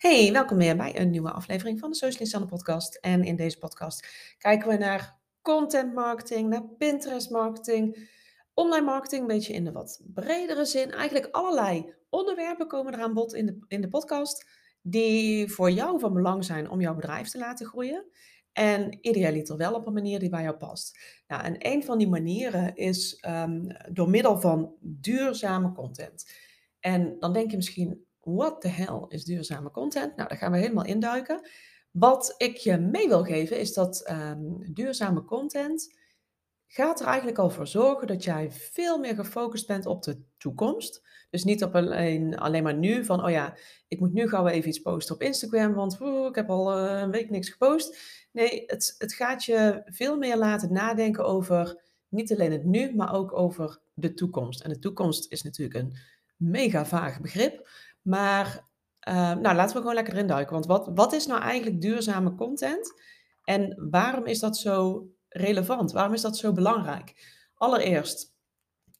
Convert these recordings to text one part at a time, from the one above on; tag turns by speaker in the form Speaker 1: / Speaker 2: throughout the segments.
Speaker 1: Hey, welkom weer bij een nieuwe aflevering van de Social Insanne podcast. En in deze podcast kijken we naar content marketing, naar Pinterest marketing, online marketing, een beetje in de wat bredere zin. Eigenlijk allerlei onderwerpen komen er aan bod in de, in de podcast die voor jou van belang zijn om jouw bedrijf te laten groeien. En idealiter wel op een manier die bij jou past. Nou, en een van die manieren is ehm, door middel van duurzame content. En dan denk je misschien, what the hell is duurzame content? Nou, daar gaan we helemaal induiken. Wat ik je mee wil geven is dat ehm, duurzame content gaat er eigenlijk al voor zorgen dat jij veel meer gefocust bent op de toekomst. Dus niet op alleen, alleen maar nu van, oh ja, ik moet nu gauw even iets posten op Instagram, want ik heb al eh, een week niks gepost. Nee, het, het gaat je veel meer laten nadenken over niet alleen het nu, maar ook over de toekomst. En de toekomst is natuurlijk een mega vaag begrip. Maar uh, nou, laten we gewoon lekker erin duiken. Want wat, wat is nou eigenlijk duurzame content? En waarom is dat zo relevant? Waarom is dat zo belangrijk? Allereerst,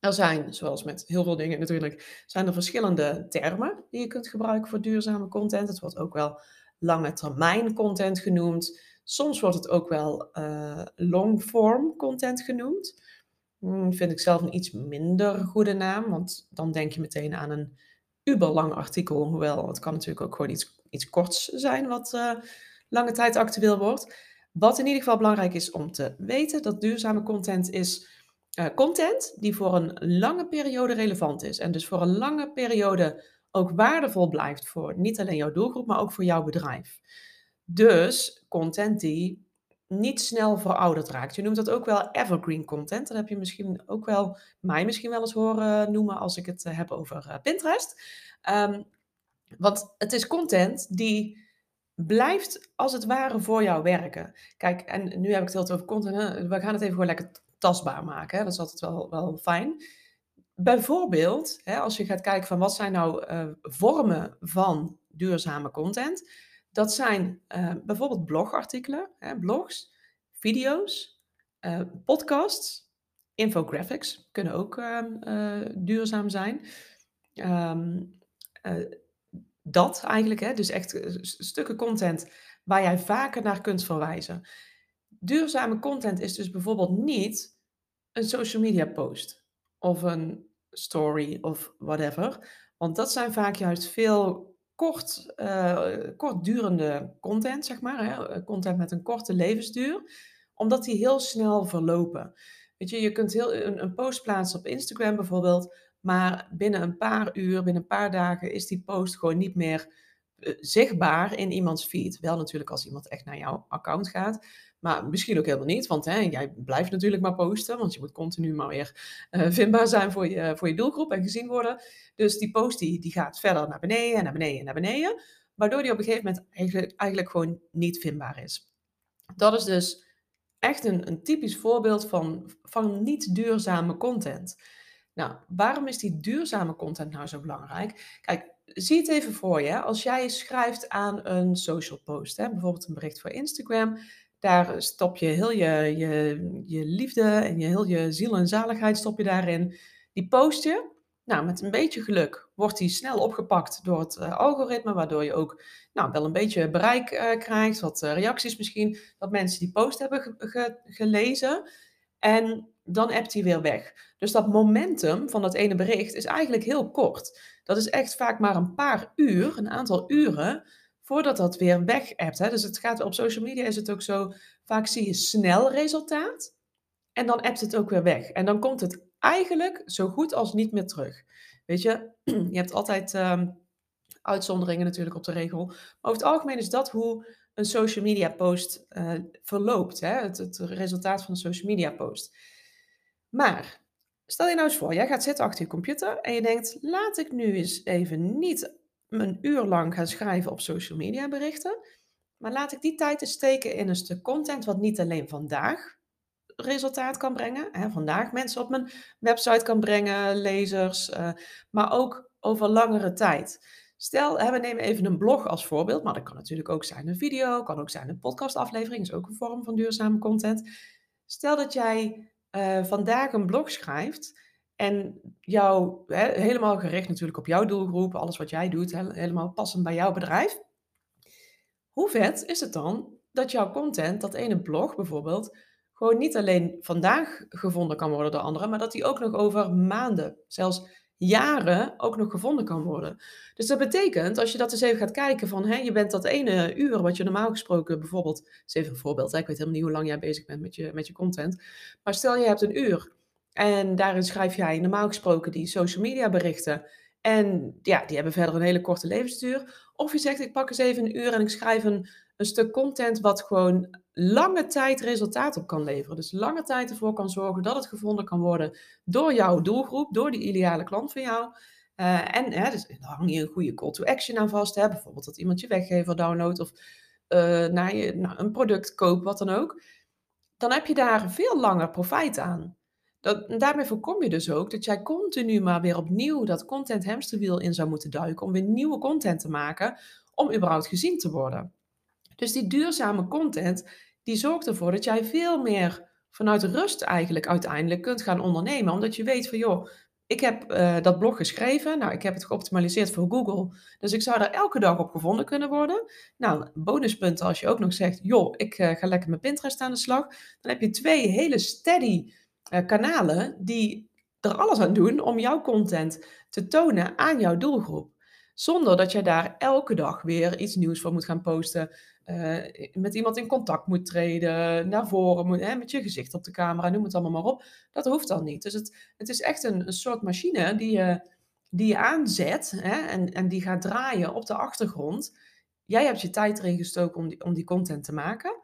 Speaker 1: er zijn, zoals met heel veel dingen natuurlijk, zijn er verschillende termen die je kunt gebruiken voor duurzame content. Het wordt ook wel lange termijn content genoemd. Soms wordt het ook wel uh, long form content genoemd. Hmm, vind ik zelf een iets minder goede naam, want dan denk je meteen aan een uberlang artikel. Hoewel, het kan natuurlijk ook gewoon iets, iets korts zijn wat uh, lange tijd actueel wordt. Wat in ieder geval belangrijk is om te weten, dat duurzame content is uh, content die voor een lange periode relevant is. En dus voor een lange periode ook waardevol blijft voor niet alleen jouw doelgroep, maar ook voor jouw bedrijf. Dus content die niet snel verouderd raakt. Je noemt dat ook wel evergreen content. Dat heb je misschien ook wel mij misschien wel eens horen noemen als ik het eh, heb over uh, Pinterest. Um, want het is content die blijft als het ware voor jou werken. Kijk, en nu heb ik het heel over content. Hè? We gaan het even gewoon lekker tastbaar maken. Hè? Dat is altijd wel, wel fijn. Bijvoorbeeld, hè, als je gaat kijken van wat zijn nou uh, vormen van duurzame content dat zijn uh, bijvoorbeeld blogartikelen, hè, blogs, video's, uh, podcasts, infographics kunnen ook uh, duurzaam zijn. Um, dat eigenlijk, hè, dus echt stukken content waar jij vaker naar kunt verwijzen. Duurzame content is dus bijvoorbeeld niet een social media post of een story of whatever. Want dat zijn vaak juist veel kort, uh, kortdurende content, zeg maar. Hè? Eh, content met een korte levensduur, omdat die heel snel verlopen. Weet je, je kunt heel, een, een post plaatsen op Instagram bijvoorbeeld, maar binnen een paar uur, binnen een paar dagen is die post gewoon niet meer uh, zichtbaar in iemands feed. Wel natuurlijk als iemand echt naar jouw account gaat. Maar misschien ook helemaal niet, want hè, jij blijft natuurlijk maar posten, want je moet continu maar weer uh, vindbaar zijn voor je, voor je doelgroep en gezien worden. Dus die post die, die gaat verder naar beneden en naar beneden en naar beneden, waardoor die op een gegeven moment eigenlijk, eigenlijk gewoon niet vindbaar is. Dat is dus echt een, een typisch voorbeeld van, van niet duurzame content. Nou, waarom is die duurzame content nou zo belangrijk? Kijk, zie het even voor je. Als jij schrijft aan een social post, hè, bijvoorbeeld een bericht voor Instagram, daar stop je heel je, je, je liefde en je, heel je ziel en zaligheid stop je daarin. Die post je. Nou, met een beetje geluk wordt die snel opgepakt door het uh, algoritme, waardoor je ook nou, wel een beetje bereik uh, krijgt, wat uh, reacties misschien, dat mensen die post hebben ge ge gelezen. En dan appt hij weer weg. Dus dat momentum van dat ene bericht is eigenlijk heel kort. Dat is echt vaak maar een paar uur, een aantal uren, voordat dat weer weg hebt. Hè? Dus het gaat op social media is het ook zo, vaak zie je snel resultaat en dan appt het ook weer weg. En dan komt het eigenlijk zo goed als niet meer terug. Weet je, je hebt altijd um, uitzonderingen natuurlijk op de regel. Maar over het algemeen is dat hoe een social media post uh, verloopt. Hè? Het, het resultaat van een social media post. Maar stel je nou eens voor, jij gaat zitten achter je computer en je denkt, laat ik nu eens even niet een uur lang gaan schrijven op social media berichten. Maar laat ik die tijd eens steken in een stuk content wat niet alleen vandaag resultaat kan brengen. Hè, vandaag mensen op mijn website kan brengen, lezers, uh, maar ook over langere tijd. Stel, hè, we nemen even een blog als voorbeeld, maar dat kan natuurlijk ook zijn een video, kan ook zijn een podcastaflevering, is ook een vorm van duurzame content. Stel dat jij uh, vandaag een blog schrijft en jou, helemaal gericht natuurlijk op jouw doelgroep, alles wat jij doet, he, helemaal passend bij jouw bedrijf. hoe vet is het dan dat jouw content, dat ene blog bijvoorbeeld, gewoon niet alleen vandaag gevonden kan worden door anderen, maar dat die ook nog over maanden, zelfs jaren ook nog gevonden kan worden. Dus dat betekent, als je dat eens even gaat kijken van, hè, je bent dat ene uur wat je normaal gesproken bijvoorbeeld, is even een voorbeeld, ik weet helemaal niet hoe lang jij bezig bent met je, met je content, maar stel je hebt een uur en daarin schrijf jij normaal gesproken die social media berichten en ja, die hebben verder een hele korte levensduur. Of je zegt, ik pak eens even een uur en ik schrijf een, een stuk content wat gewoon lange tijd resultaat op kan leveren. Dus lange tijd ervoor kan zorgen dat het gevonden kan worden door jouw doelgroep, door die ideale klant van jou. Uh, en hè, dus, daar hang je een goede call to action aan vast. Hè? Bijvoorbeeld dat iemand je weggever downloadt of uh, naar je, nou, een product koopt, wat dan ook. Dan heb je daar veel langer profijt aan. Dat, daarmee voorkom je dus ook dat jij continu maar weer opnieuw dat content hamsterwiel in zou moeten duiken om weer nieuwe content te maken om überhaupt gezien te worden. Dus die duurzame content, die zorgt ervoor dat jij veel meer vanuit rust eigenlijk uiteindelijk kunt gaan ondernemen. Omdat je weet van joh, ik heb uh, dat blog geschreven. Nou, ik heb het geoptimaliseerd voor Google. Dus ik zou daar elke dag op gevonden kunnen worden. Nou, bonuspunten als je ook nog zegt, joh, ik uh, ga lekker met Pinterest aan de slag. Dan heb je twee hele steady kanalen die er alles aan doen om jouw content te tonen aan jouw doelgroep. Zonder dat je daar elke dag weer iets nieuws voor moet gaan posten. Uh, met iemand in contact moet treden, naar voren moet, hè, met je gezicht op de camera, noem het allemaal maar op. Dat hoeft dan niet. Dus het, het is echt een, een soort machine die je, die je aanzet hè, en, en die gaat draaien op de achtergrond. Jij hebt je tijd erin gestoken om die, om die content te maken.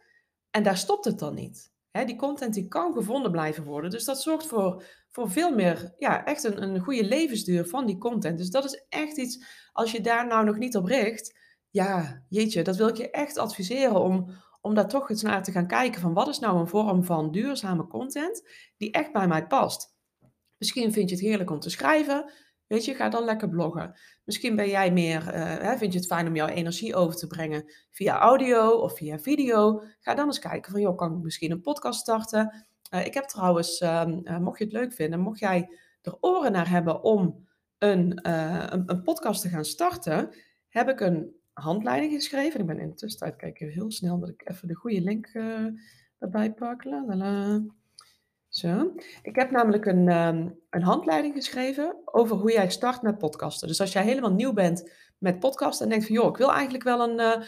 Speaker 1: En daar stopt het dan niet. Die content die kan gevonden blijven worden. Dus dat zorgt voor, voor veel meer, ja, echt een, een goede levensduur van die content. Dus dat is echt iets, als je daar nou nog niet op richt, ja, jeetje, dat wil ik je echt adviseren om, om daar toch eens naar te gaan kijken van wat is nou een vorm van duurzame content die echt bij mij past. Misschien vind je het heerlijk om te schrijven, Weet je, ga dan lekker bloggen. Misschien ben jij meer, hè, vind je het fijn om jouw energie over te brengen via audio of via video. Ga dan eens kijken van, joh, kan ik misschien een podcast starten? Uh, ik heb trouwens, uh, mocht je het leuk vinden, mocht jij er oren naar hebben om een, een, een, podcast te gaan starten, heb ik een handleiding geschreven. Ik ben in de tussentijd, kijk heel snel dat ik even de goede link erbij pak. la. Zo. Ik heb namelijk een, um, een handleiding geschreven over hoe jij start met podcasten. Dus als jij helemaal nieuw bent met podcasten en denkt van joh, ik wil eigenlijk wel een, uh,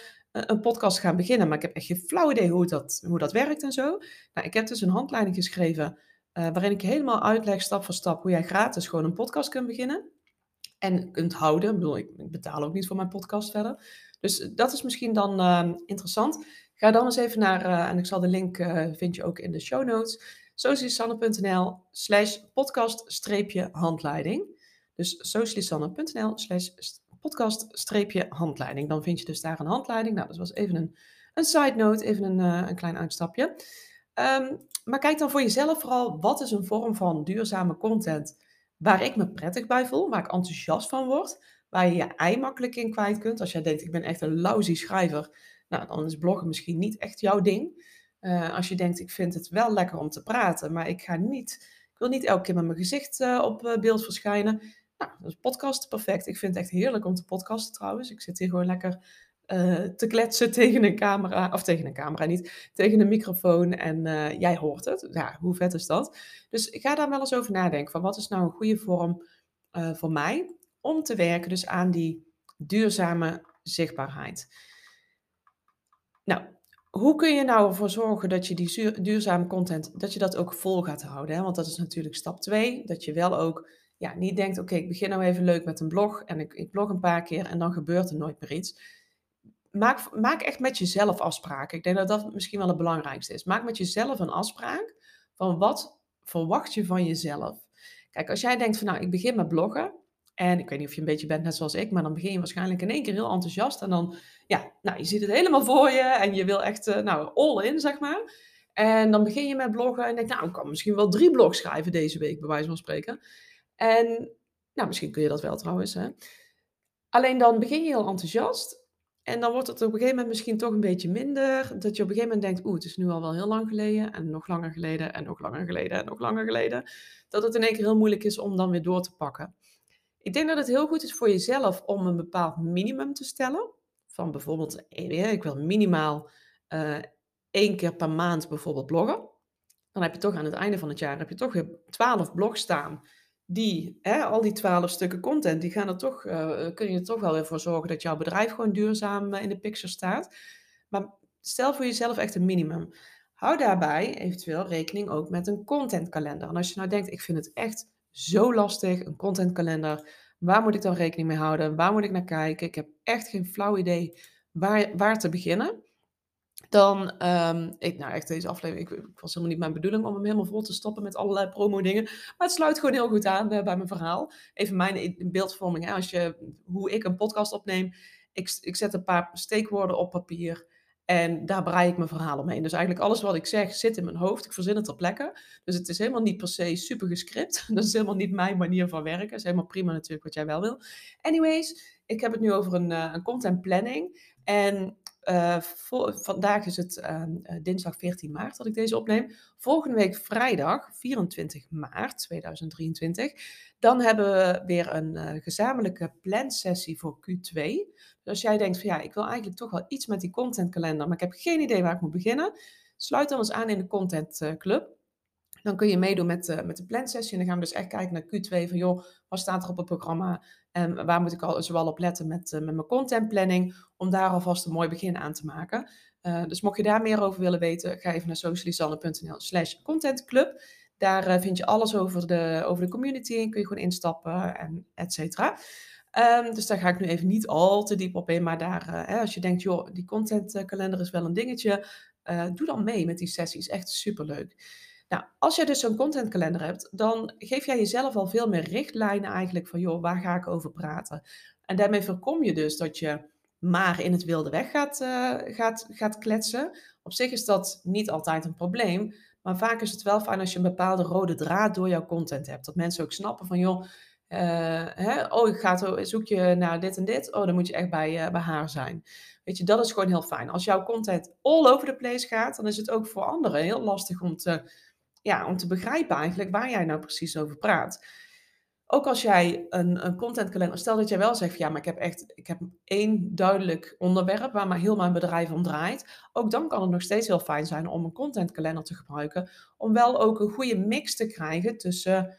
Speaker 1: een podcast gaan beginnen, maar ik heb echt geen flauw idee hoe dat, hoe dat werkt en zo. Nou, ik heb dus een handleiding geschreven uh, waarin ik helemaal uitleg stap voor stap hoe jij gratis gewoon een podcast kunt beginnen. En kunt houden. Ik bedoel, ik betaal ook niet voor mijn podcast verder. Dus dat is misschien dan uh, interessant. Ga dan eens even naar, en ik zal de link, vind je ook in de show notes socialisanne.nl slash podcast-handleiding. Dus socialisanne.nl slash podcast-handleiding. Dan vind je dus daar een handleiding. Nou, dat was even een, een side note, even een, uh, een klein uitstapje. Um, maar kijk dan voor jezelf vooral, wat is een vorm van duurzame content waar ik me prettig bij voel, waar ik enthousiast van word, waar je je ei makkelijk in kwijt kunt. Als jij denkt, ik ben echt een lousy schrijver, nou, dan is bloggen misschien niet echt jouw ding. Uh, als je denkt, ik vind het wel lekker om te praten, maar ik ga niet, ik wil niet elke keer met mijn gezicht uh, op uh, beeld verschijnen. Nou, dus podcast perfect. Ik vind het echt heerlijk om te podcasten trouwens. Ik zit hier gewoon lekker te kletsen tegen een camera, of tegen een camera niet, tegen een microfoon en jij hoort het. Ja, hoe vet is dat? Dus ik ga daar wel eens over nadenken van wat is nou een goede vorm voor mij om te werken dus aan die duurzame zichtbaarheid. Nou, hoe kun je nou ervoor zorgen dat je die duurzame content, dat je dat ook vol gaat houden? Hè? Want dat is natuurlijk stap 2. Dat je wel ook ja, niet denkt, oké, ik begin nou even leuk met een blog en ik, ik blog een paar keer en dan gebeurt er nooit meer iets. Maak, maak echt met jezelf afspraken. Ik denk dat dat misschien wel het belangrijkste is. Maak met jezelf een afspraak van wat verwacht je van jezelf. Kijk, als jij denkt van nou, ik begin met bloggen en ik weet niet of je een beetje bent net zoals ik, maar dan begin je waarschijnlijk in één keer heel enthousiast. En dan, ja, nou, je ziet het helemaal voor je en je wil echt, uh, nou, all in, zeg maar. En dan begin je met bloggen en denk, nou, ik kan misschien wel drie blogs schrijven deze week, bij wijze van spreken. En, nou, misschien kun je dat wel trouwens, hè. Alleen dan begin je heel enthousiast. En dan wordt het op een gegeven moment misschien toch een beetje minder. Dat je op een gegeven moment denkt, oeh, het is nu al wel heel lang geleden. En nog langer geleden en nog langer geleden en nog langer geleden. Dat het in één keer heel moeilijk is om dan weer door te pakken. Ik denk dat het heel goed is voor jezelf om een bepaald minimum te stellen van bijvoorbeeld, eh, ik wil minimaal uh, één keer per maand bijvoorbeeld bloggen. Dan heb je toch aan het einde van het jaar heb je toch weer 12 blogs staan. Die, hè, al die 12 stukken content, die gaan er toch, uh, kun je er toch wel weer voor zorgen dat jouw bedrijf gewoon duurzaam in de picture staat. Maar stel voor jezelf echt een minimum. Hou daarbij eventueel rekening ook met een contentkalender. En als je nou denkt, ik vind het echt zo lastig, een contentkalender. Waar moet ik dan rekening mee houden? Waar moet ik naar kijken? Ik heb echt geen flauw idee waar, waar te beginnen. Dan, um, ik, nou echt deze aflevering, ik, ik, was helemaal niet mijn bedoeling om hem helemaal vol te stoppen met allerlei promo dingen. Maar het sluit gewoon heel goed aan uh, bij mijn verhaal. Even mijn beeldvorming, hè, als je, hoe ik een podcast opneem. Ik, ik zet een paar steekwoorden op papier. En daar brei ik mijn verhaal omheen. Dus eigenlijk alles wat ik zeg zit in mijn hoofd. Ik verzin het ter plekke. Dus het is helemaal niet per se super gescript. Dat is helemaal niet mijn manier van werken. Dat is helemaal prima natuurlijk wat jij wel wil. Anyways, ik heb het nu over een, uh, een content planning. En uh, vandaag is het uh, dinsdag 14 maart dat ik deze opneem. Volgende week vrijdag 24 maart 2023. Dan hebben we weer een uh, gezamenlijke plansessie voor Q2. Dus als jij denkt van ja, ik wil eigenlijk toch wel iets met die contentkalender, maar ik heb geen idee waar ik moet beginnen. Sluit dan eens aan in de Content Club. Dan kun je meedoen met, uh, met de plansessie. En dan gaan we dus echt kijken naar Q2 van joh, wat staat er op het programma? En waar moet ik al zowel op letten met, uh, met mijn contentplanning, om daar alvast een mooi begin aan te maken. Uh, dus mocht je daar meer over willen weten, ga even naar socializanne.nl slash contentclub. Daar vind je alles over de, over de community, kun je gewoon instappen en et cetera. Um, dus daar ga ik nu even niet al te diep op in, maar daar, hè, als je denkt, joh, die contentkalender is wel een dingetje, doe dan mee met die sessies. Echt superleuk. Nou, als je dus zo'n contentkalender hebt, dan geef jij jezelf al veel meer richtlijnen eigenlijk van, joh, waar ga ik over praten? En daarmee voorkom je dus dat je maar in het wilde weg gaat, uh, gaat, gaat kletsen. Op zich is dat niet altijd een probleem, maar vaak is het wel fijn als je een bepaalde rode draad door jouw content hebt. Dat mensen ook snappen van, joh, uh, hè, oh, ik ga zoek je naar dit en dit, oh, dan moet je echt bij, uh, bij haar zijn. Weet je, dat is gewoon heel fijn. Als jouw content all over the place gaat, dan is het ook voor anderen heel lastig om te ja, om te begrijpen eigenlijk waar jij nou precies over praat. Ook als jij een, een contentkalender, stel dat jij wel zegt, ja, maar ik heb echt, ik heb één duidelijk onderwerp waar maar heel mijn bedrijf om draait. Ook dan kan het nog steeds heel fijn zijn om een contentkalender te gebruiken, om wel ook een goede mix te krijgen tussen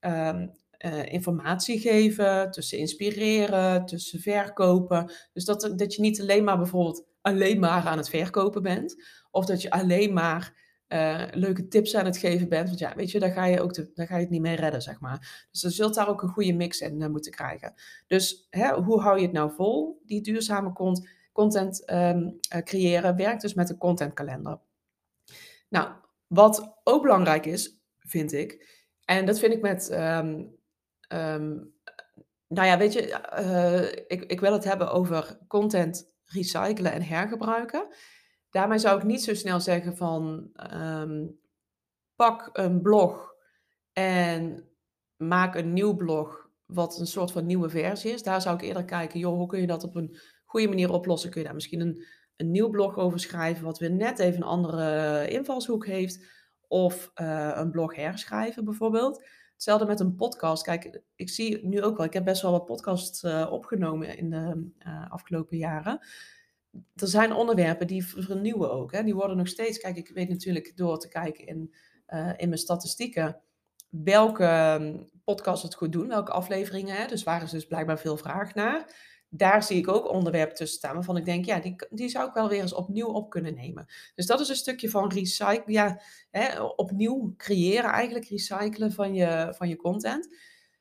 Speaker 1: um, uh, informatie geven, tussen inspireren, tussen verkopen. Dus dat, dat je niet alleen maar bijvoorbeeld alleen maar aan het verkopen bent, of dat je alleen maar uh, leuke tips aan het geven bent. Want ja, weet je, daar ga je, ook daar ga je het niet mee redden, zeg maar. Dus je zult daar ook een goede mix in uh, moeten krijgen. Dus hè, hoe hou je het nou vol, die duurzame cont content um, uh, creëren? Werkt dus met een contentkalender. Nou, wat ook belangrijk is, vind ik, en dat vind ik met, um, um, nou ja, weet je, ik, ik wil het hebben over content recyclen en hergebruiken. Daarmee zou ik niet zo snel zeggen van ehm, pak een blog en maak een nieuw blog wat een soort van nieuwe versie is. Daar zou ik eerder kijken, joh, hoe kun je dat op een goede manier oplossen? Kun je daar misschien een, een nieuw blog over schrijven wat weer net even een andere invalshoek heeft? Of uh, een blog herschrijven bijvoorbeeld. Hetzelfde met een podcast. Kijk, ik zie nu ook wel, ik heb best wel wat podcasts uh, opgenomen in de uh, afgelopen jaren er zijn onderwerpen die vernieuwen ook. Hè? Die worden nog steeds. Kijk, ik weet natuurlijk door te kijken in, uh, in mijn statistieken welke ehm, podcasts het goed doen, welke afleveringen. Hè? Dus waar is dus blijkbaar veel vraag naar. Daar zie ik ook onderwerpen tussen staan waarvan ik denk, ja, die, die zou ik wel weer eens opnieuw op kunnen nemen. Dus dat is een stukje van recyclen, ja, hè, opnieuw creëren, eigenlijk recyclen van je, van je content.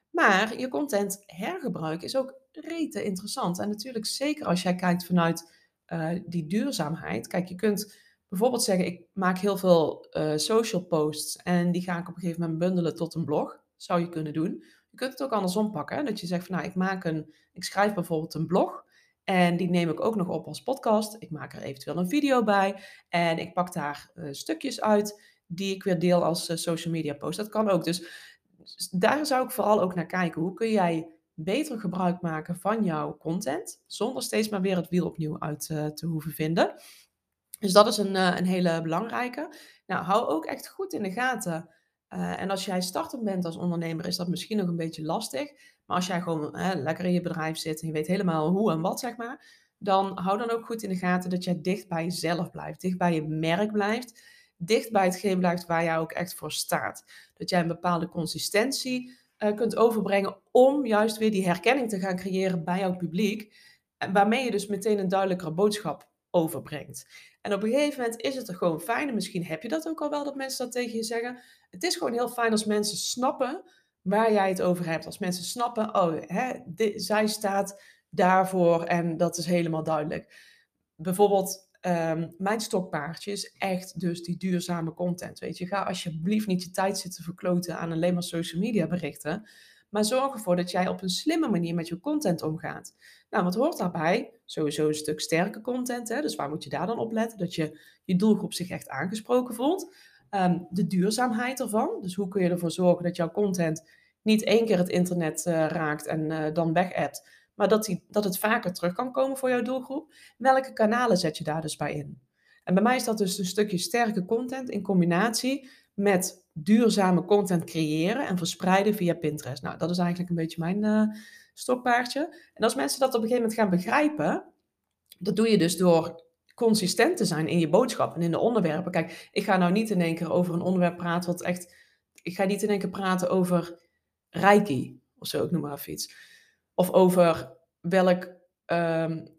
Speaker 1: Maar je content hergebruiken is ook rete interessant. En natuurlijk zeker als jij kijkt vanuit uh, die duurzaamheid. Kijk, je kunt bijvoorbeeld zeggen, ik maak heel veel uh, social posts en die ga ik op een gegeven moment bundelen tot een blog. Zou je kunnen doen. Je kunt het ook andersom pakken. Dat je zegt van nou, ik maak een, ik schrijf bijvoorbeeld een blog. En die neem ik ook nog op als podcast. Ik maak er eventueel een video bij. En ik pak daar uh, stukjes uit die ik weer deel als social media post. Dat kan ook. Dus daar zou ik vooral ook naar kijken. Hoe kun jij beter gebruik maken van jouw content, zonder steeds maar weer het wiel opnieuw uit uh, te hoeven vinden. Dus dat is een, uh, een hele belangrijke. Nou, hou ook echt goed in de gaten. Uh, en als jij startend bent als ondernemer, is dat misschien nog een beetje lastig. Maar als jij gewoon lekker in je bedrijf zit en je weet helemaal hoe en wat, zeg maar, dan hou dan ook goed in de gaten dat jij dicht bij jezelf blijft, dicht bij je merk blijft, dicht bij hetgeen blijft waar jij ook echt voor staat. Dat jij een bepaalde consistentie uh, kunt overbrengen om juist weer die herkenning te gaan creëren bij jouw publiek, waarmee je dus meteen een duidelijkere boodschap overbrengt. En op een gegeven moment is het er gewoon fijn, en misschien heb je dat ook al wel, dat mensen dat tegen je zeggen. Het is gewoon heel fijn als mensen snappen waar jij het over hebt. Als mensen snappen, oh, hè, zij staat daarvoor en dat is helemaal duidelijk. Bijvoorbeeld, um, mijn stokpaardje is echt dus die duurzame content. Weet je, ga alsjeblieft niet je tijd zitten verkloten aan alleen maar social media berichten. Maar zorg ervoor dat jij op een slimme manier met je content omgaat. Nou, wat hoort daarbij? Sowieso een stuk sterke content. Hè? Dus waar moet je daar dan op letten? Dat je je doelgroep zich echt aangesproken voelt. Um, de duurzaamheid ervan. Dus hoe kun je ervoor zorgen dat jouw content niet één keer het internet uh, raakt en uh, dan weg maar dat, die, dat het vaker terug kan komen voor jouw doelgroep. Welke kanalen zet je daar dus bij in? En bij mij is dat dus een stukje sterke content in combinatie met duurzame content creëren en verspreiden via Pinterest. Nou, dat is eigenlijk een beetje mijn uh, stokpaardje. En als mensen dat op een gegeven moment gaan begrijpen, dat doe je dus door consistent te zijn in je boodschap en in de onderwerpen. Kijk, ik ga nou niet in één keer over een onderwerp praten wat echt... Ik ga niet in één keer praten over Reiki, of zo, ik noem maar even iets. Of over welk, um,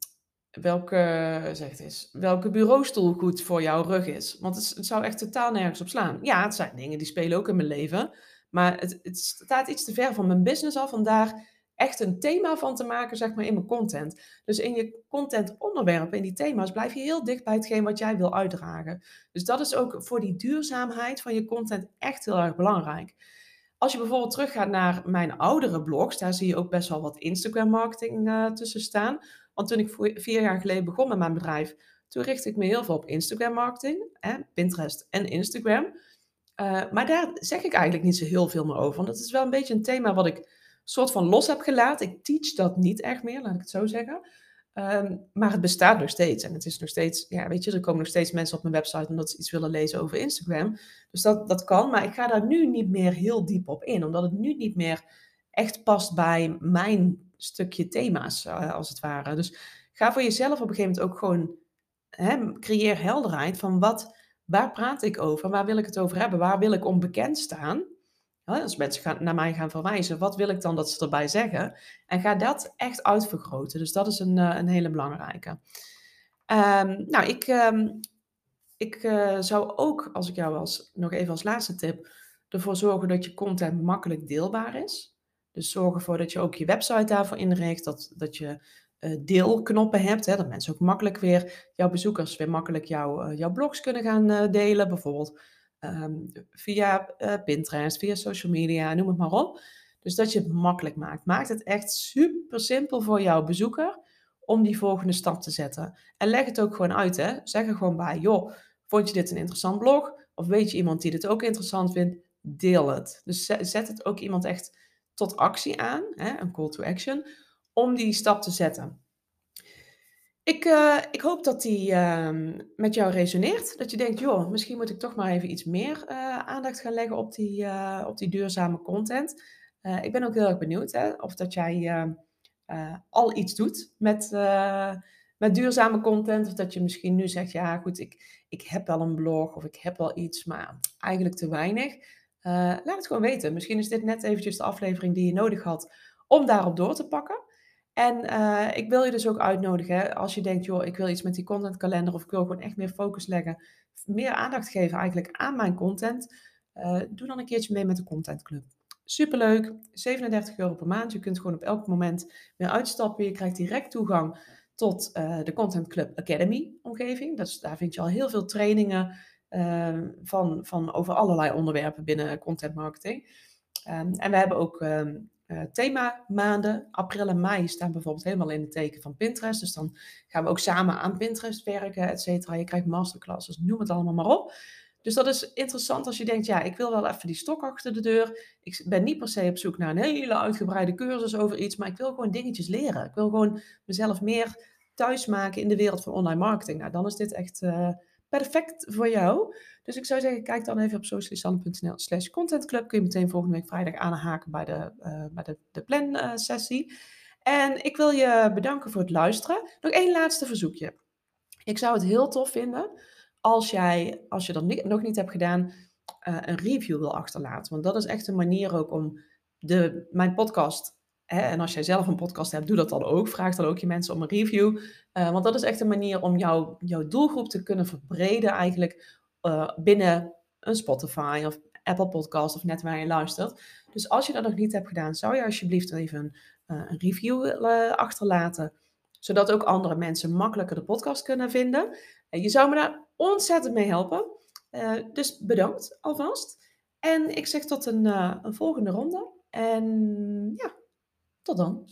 Speaker 1: welke, zeg het eens, welke bureaustoel goed voor jouw rug is. Want het, zou echt totaal nergens op slaan. Ja, het zijn dingen die spelen ook in mijn leven. Maar het, het staat iets te ver van mijn business af om daar echt een thema van te maken, zeg maar, in mijn content. Dus in je content onderwerpen, in die thema's, blijf je heel dicht bij hetgeen wat jij wil uitdragen. Dus dat is ook voor die duurzaamheid van je content echt heel erg belangrijk. Als je bijvoorbeeld teruggaat naar mijn oudere blogs, daar zie je ook best wel wat Instagram marketing uh, tussen staan. Want toen ik vier jaar geleden begon met mijn bedrijf, toen richtte ik me heel veel op Instagram marketing, Pinterest en Instagram. Uh, maar daar zeg ik eigenlijk niet zo heel veel meer over. Want dat is wel een beetje een thema wat ik soort van los heb gelaten. Ik teach dat niet echt meer, laat ik het zo zeggen. Ehm, maar het bestaat nog steeds. En het is nog steeds, ja, weet je, er komen nog steeds mensen op mijn website omdat ze iets willen lezen over Instagram. Dus dat, dat kan. Maar ik ga daar nu niet meer heel diep op in, omdat het nu niet meer echt past bij mijn stukje thema's, uh, als het ware. Dus ga voor jezelf op een gegeven moment ook gewoon, hè, creëer helderheid van wat, waar praat ik over? Waar wil ik het over hebben? Waar wil ik onbekend staan? Als mensen gaan, naar mij gaan verwijzen, wat wil ik dan dat ze erbij zeggen? En ga dat echt uitvergroten. Dus dat is een, eh, een hele belangrijke. Um, nou, ik, um, ik uh, zou ook, als ik jou als, nog even als laatste tip, ervoor zorgen dat je content makkelijk deelbaar is. Dus zorg ervoor dat je ook je website daarvoor inricht, dat, dat je uh, deelknoppen hebt, hè, dat mensen ook makkelijk weer, jouw bezoekers weer makkelijk jou, jouw blogs kunnen gaan delen. Bijvoorbeeld um, via uh, Pinterest, via social media, noem het maar op. Dus dat je het makkelijk maakt. Maakt het echt super simpel voor jouw bezoeker om die volgende stap te zetten. En leg het ook gewoon uit. Hè. Zeg er gewoon bij, joh, vond je dit een interessant blog? Of weet je iemand die dit ook interessant vindt? Deel het. Dus zet het ook iemand echt tot actie aan, hè, een call to action, om die stap te zetten. Ik, uh, ik hoop dat die uh, met jou resoneert. Dat je denkt, joh, misschien moet ik toch maar even iets meer uh, aandacht gaan leggen op die, uh, op die duurzame content. ik ben ook heel erg benieuwd hè, of dat jij al iets doet met, met duurzame content. Of dat je misschien nu zegt, ja goed, ik, ik heb wel een blog of ik heb wel iets, maar eigenlijk te weinig. laat het gewoon weten. Misschien is dit net eventjes de aflevering die je nodig had om daarop door te pakken. En uh, ik wil je dus ook uitnodigen, als je denkt, joh, ik wil iets met die contentkalender of ik wil gewoon echt meer focus leggen, meer aandacht geven eigenlijk aan mijn content, uh, doe dan een keertje mee met de Content Club. Superleuk, 37 euro per maand. Je kunt gewoon op elk moment weer uitstappen. Je krijgt direct toegang tot uh, de Content Club Academy omgeving. Dus daar vind je al heel veel trainingen van, van over allerlei onderwerpen binnen content marketing. Um, en we hebben ook um, uh, thema maanden. April en mei staan bijvoorbeeld helemaal in het teken van Pinterest. Dus dan gaan we ook samen aan Pinterest werken, et cetera. Je krijgt masterclasses, noem het allemaal maar op. Dus dat is interessant als je denkt, ja, ik wil wel even die stok achter de deur. Ik ben niet per se op zoek naar een hele uitgebreide cursus over iets, maar ik wil gewoon dingetjes leren. Ik wil gewoon mezelf meer thuis maken in de wereld van online marketing. Nou, dan is dit echt uh, perfect voor jou. Dus ik zou zeggen, kijk dan even op socialisanne.nl slash contentclub. Kun je meteen volgende week vrijdag aanhaken bij de, uh, bij de, de plan uh, sessie. En ik wil je bedanken voor het luisteren. Nog één laatste verzoekje. Ik zou het heel tof vinden als jij, als je dat nog niet hebt gedaan, uh, een review wil achterlaten. Want dat is echt een manier ook om de, mijn podcast Hè, en als jij zelf een podcast hebt, doe dat dan ook. Vraag dan ook je mensen om een review. Want dat is echt een manier om jou, jouw doelgroep te kunnen verbreden eigenlijk uh, binnen een Spotify of Apple Podcast of net waar je luistert. Dus als je dat nog niet hebt gedaan, zou je alsjeblieft even een, uh, een review achterlaten. Zodat ook andere mensen makkelijker de podcast kunnen vinden. je zou me daar ontzettend mee helpen. dus bedankt alvast. En ik zeg tot een, een volgende ronde. En ja, tot dan.